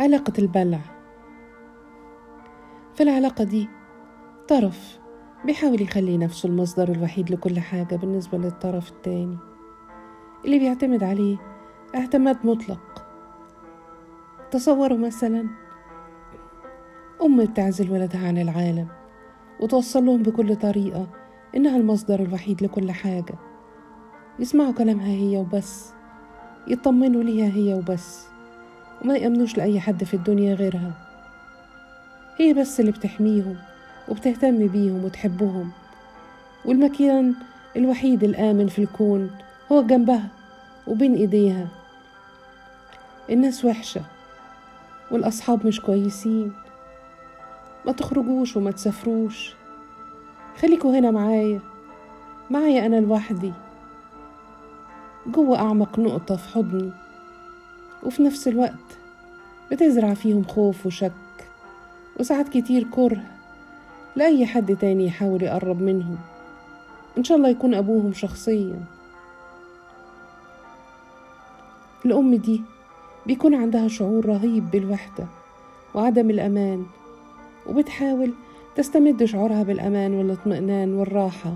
علاقة البلع. في العلاقة دي طرف بيحاول يخلي نفسه المصدر الوحيد لكل حاجة بالنسبة للطرف التاني. اللي بيعتمد عليه اعتماد مطلق. تصوروا مثلا أم بتعزل ولدها عن العالم وتوصل لهم بكل طريقة إنها المصدر الوحيد لكل حاجة. يسمعوا كلامها هي وبس يطمنوا ليها هي وبس. وما يأمنوش لأي حد في الدنيا غيرها. هي بس اللي بتحميهم وبتهتم بيهم وتحبهم. والمكان الوحيد الآمن في الكون هو جنبها وبين إيديها. الناس وحشة والأصحاب مش كويسين. ما تخرجوش وما تسافروش. خليكوا هنا معايا. معايا أنا لوحدي. جوه أعمق نقطة في حضني. وفي نفس الوقت بتزرع فيهم خوف وشك وساعات كتير كره لأي حد تاني يحاول يقرب منهم. إن شاء الله يكون أبوهم شخصيا. الأم دي بيكون عندها شعور رهيب بالوحدة وعدم الأمان وبتحاول تستمد شعورها بالأمان والاطمئنان والراحة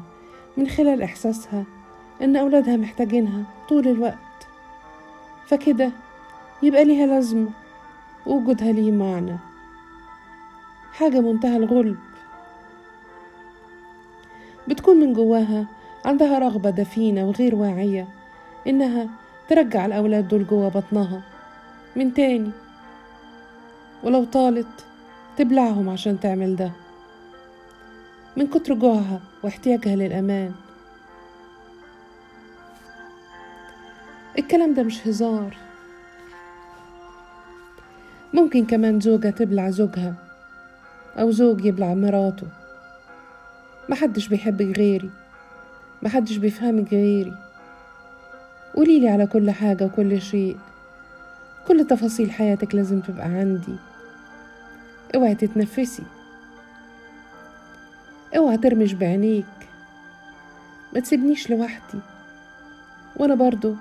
من خلال إحساسها إن أولادها محتاجينها طول الوقت. فكده يبقى ليها لازمة ووجودها ليه معنى. حاجة منتهى الغلب. بتكون من جواها عندها رغبة دفينة وغير واعية إنها ترجع الأولاد دول جوا بطنها من تاني. ولو طالت تبلعهم عشان تعمل ده. من كتر جوعها واحتياجها للأمان. الكلام ده مش هزار. ممكن كمان زوجة تبلع زوجها أو زوج يبلع مراته. محدش بيحبك غيري محدش بيفهمك غيري. قوليلي على كل حاجة وكل شيء. كل تفاصيل حياتك لازم تبقى عندي. اوعي تتنفسي. اوعى ترمش بعينيك. ما تسيبنيش لوحدي. وأنا برضو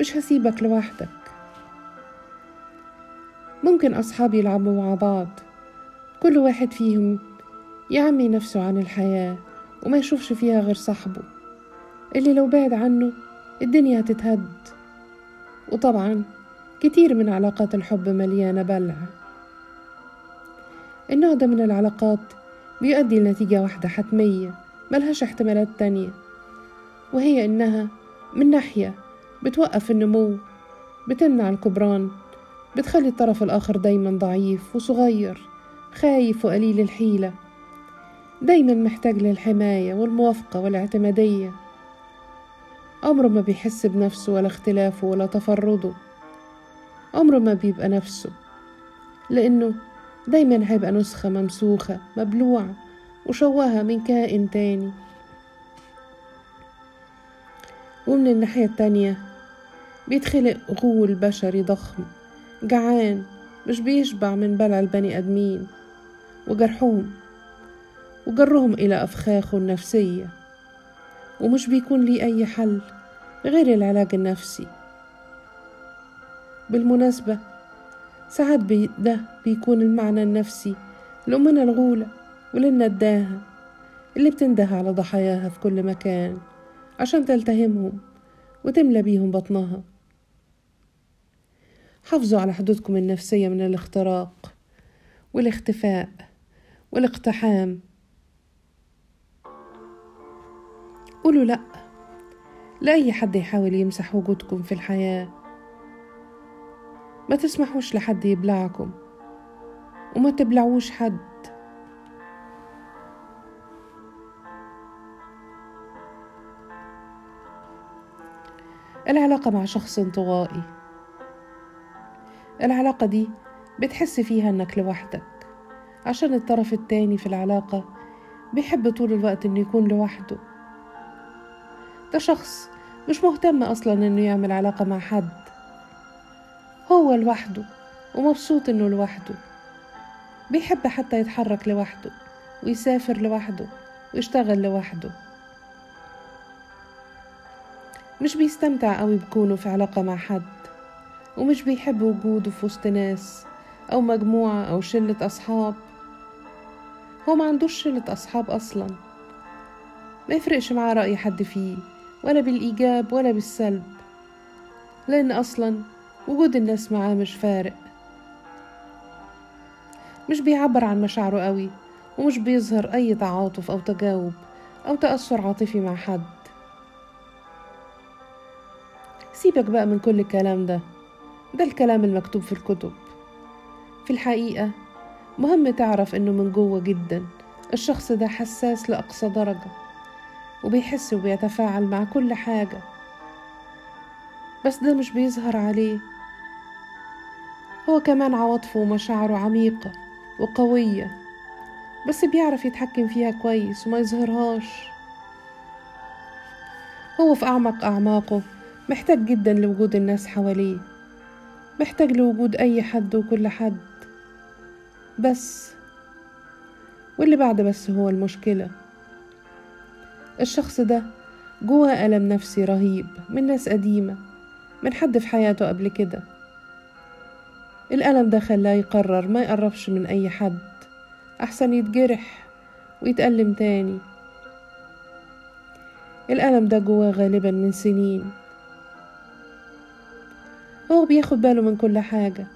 مش هسيبك لوحدك. ممكن أصحابي يلعبوا مع بعض. كل واحد فيهم يعمي نفسه عن الحياة وما يشوفش فيها غير صاحبه. اللي لو بعد عنه الدنيا هتتهد. وطبعا كتير من علاقات الحب مليانة بلع. النوع ده من العلاقات بيؤدي لنتيجة واحدة حتمية ملهاش احتمالات تانية وهي إنها من ناحية بتوقف النمو بتمنع الكبران بتخلي الطرف الآخر دايما ضعيف وصغير خايف وقليل الحيلة. دايما محتاج للحماية والموافقة والاعتمادية. عمره ما بيحس بنفسه ولا اختلافه ولا تفرده. عمره ما بيبقى نفسه لأنه دايما هيبقى نسخة ممسوخة مبلوعة وشوهة من كائن تاني. ومن الناحية التانية بيتخلق غول بشري ضخم. جعان مش بيشبع من بلع البني آدمين. وجرحهم وجرهم إلى أفخاخه النفسية ومش بيكون لي أي حل غير العلاج النفسي. بالمناسبة ساعات بي ده بيكون المعنى النفسي لأمنا الغولة وللنداهة اللي بتنده على ضحاياها في كل مكان عشان تلتهمهم وتملى بيهم بطنها. حافظوا على حدودكم النفسية من الاختراق والاختفاء والاقتحام. قولوا لأ. لأي حد يحاول يمسح وجودكم في الحياة. ما تسمحوش لحد يبلعكم وما تبلعوش حد. العلاقة مع شخص انطوائي. العلاقة دي بتحس فيها إنك لوحدك. عشان الطرف التاني في العلاقة بيحب طول الوقت إنه يكون لوحده. ده شخص مش مهتم أصلا إنه يعمل علاقة مع حد. هو لوحده ومبسوط إنه لوحده. بيحب حتى يتحرك لوحده ويسافر لوحده ويشتغل لوحده. مش بيستمتع قوي بكونه في علاقة مع حد. ومش بيحب وجوده في وسط ناس أو مجموعة أو شلة أصحاب. هو ما عندوش شلة أصحاب أصلا. ما يفرقش معاه رأي حد فيه ولا بالإيجاب ولا بالسلب. لأن أصلا وجود الناس معاه مش فارق. مش بيعبر عن مشاعره قوي ومش بيظهر أي تعاطف أو تجاوب أو تأثر عاطفي مع حد. سيبك بقى من كل الكلام ده. ده الكلام المكتوب في الكتب. في الحقيقة مهم تعرف إنه من جوه جدا الشخص ده حساس لأقصى درجة وبيحس وبيتفاعل مع كل حاجة. بس ده مش بيظهر عليه. هو كمان عواطفه ومشاعره عميقة وقوية بس بيعرف يتحكم فيها كويس وما يظهرهاش. هو في أعمق أعماقه محتاج جدا لوجود الناس حواليه. محتاج لوجود أي حد وكل حد. بس واللي بعد بس هو المشكلة. الشخص ده جواه ألم نفسي رهيب من ناس قديمة من حد في حياته قبل كده. الألم ده خلاه يقرر ما يقربش من أي حد أحسن يتجرح ويتألم تاني. الألم ده جواه غالبا من سنين. هو بياخد باله من كل حاجة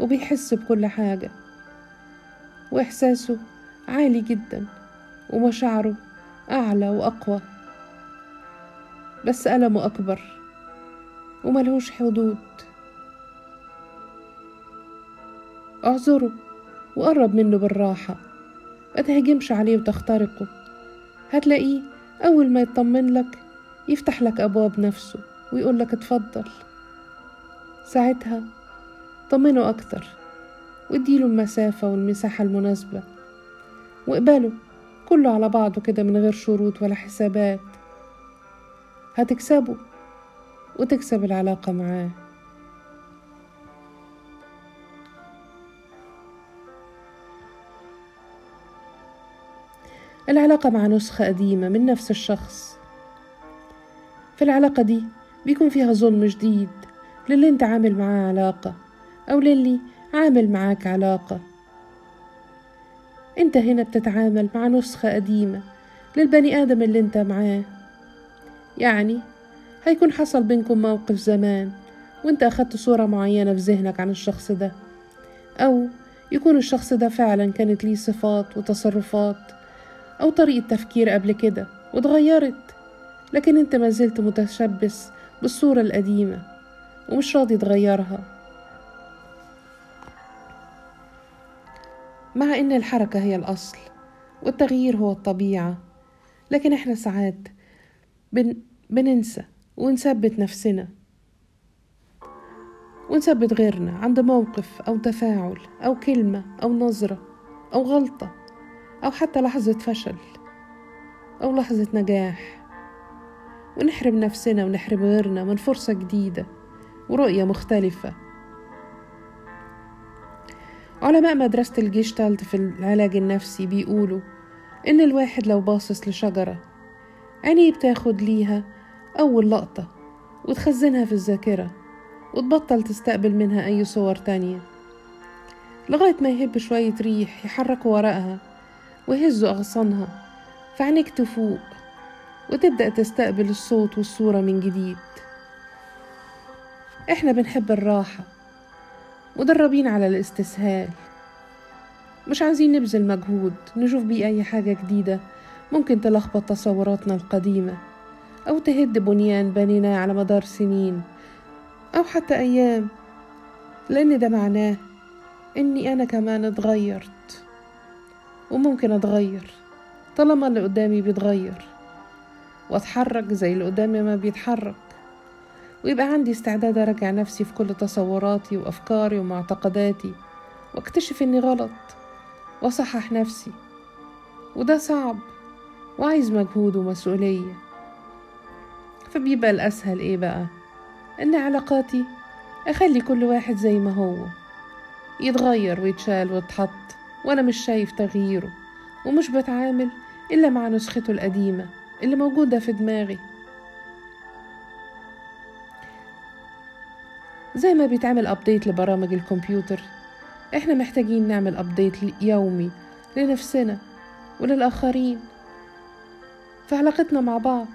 وبيحس بكل حاجة وإحساسه عالي جدا ومشاعره أعلى وأقوى. بس ألمه أكبر وملهوش حدود. أعذره وقرب منه بالراحة. ما تهجمش عليه وتخترقه. هتلاقيه أول ما يطمن لك يفتح لك أبواب نفسه ويقول لك اتفضل. ساعتها طمنه أكتر واديله المسافة والمساحة المناسبة واقبله كله على بعضه كده من غير شروط ولا حسابات. هتكسبه وتكسب العلاقة معاه. العلاقة مع نسخة قديمة من نفس الشخص. في العلاقة دي بيكون فيها ظلم جديد للي انت عامل معاه علاقة أو للي عامل معاك علاقة. انت هنا بتتعامل مع نسخة قديمة للبني آدم اللي انت معاه. يعني هيكون حصل بينكم موقف زمان وانت أخدت صورة معينة في ذهنك عن الشخص ده أو يكون الشخص ده فعلا كانت ليه صفات وتصرفات أو طريقة تفكير قبل كده واتغيرت لكن انت ما زلت متشبث بالصورة القديمة. ومش راضي تغيرها مع إن الحركة هي الأصل والتغيير هو الطبيعة لكن إحنا ساعات بن... بننسى ونثبت نفسنا. ونثبت غيرنا عند موقف أو تفاعل أو كلمة أو نظرة أو غلطة أو حتى لحظة فشل أو لحظة نجاح. ونحرم نفسنا ونحرم غيرنا من فرصة جديدة. ورؤية مختلفة. علماء مدرسة الجيشتالت في العلاج النفسي بيقولوا إن الواحد لو باصص لشجرة عينيه بتاخد ليها أول لقطة وتخزنها في الذاكرة وتبطل تستقبل منها أي صور تانية لغاية ما يهب شوية ريح يحركوا ورقها ويهزوا أغصانها فعينيك تفوق وتبدأ تستقبل الصوت والصورة من جديد. إحنا بنحب الراحة مدربين على الاستسهال. مش عايزين نبذل مجهود نشوف بيه أي حاجة جديدة. ممكن تلخبط تصوراتنا القديمة أو تهد بنيان بنيناه على مدار سنين أو حتى أيام لأن ده معناه إني أنا كمان اتغيرت. وممكن أتغير طالما اللي قدامي بيتغير وأتحرك زي اللي قدامي ما بيتحرك. ويبقى عندي استعداد أراجع نفسي في كل تصوراتي وأفكاري ومعتقداتي وأكتشف إني غلط وأصحح نفسي. وده صعب وعايز مجهود ومسؤولية. فبيبقى الأسهل إيه بقى؟ إن علاقاتي أخلي كل واحد زي ما هو يتغير ويتشال ويتحط وأنا مش شايف تغييره ومش بتعامل إلا مع نسخته القديمة اللي موجودة في دماغي. زي ما بيتعمل update لبرامج الكمبيوتر. إحنا محتاجين نعمل update يومي لنفسنا وللآخرين. في علاقتنا مع بعض.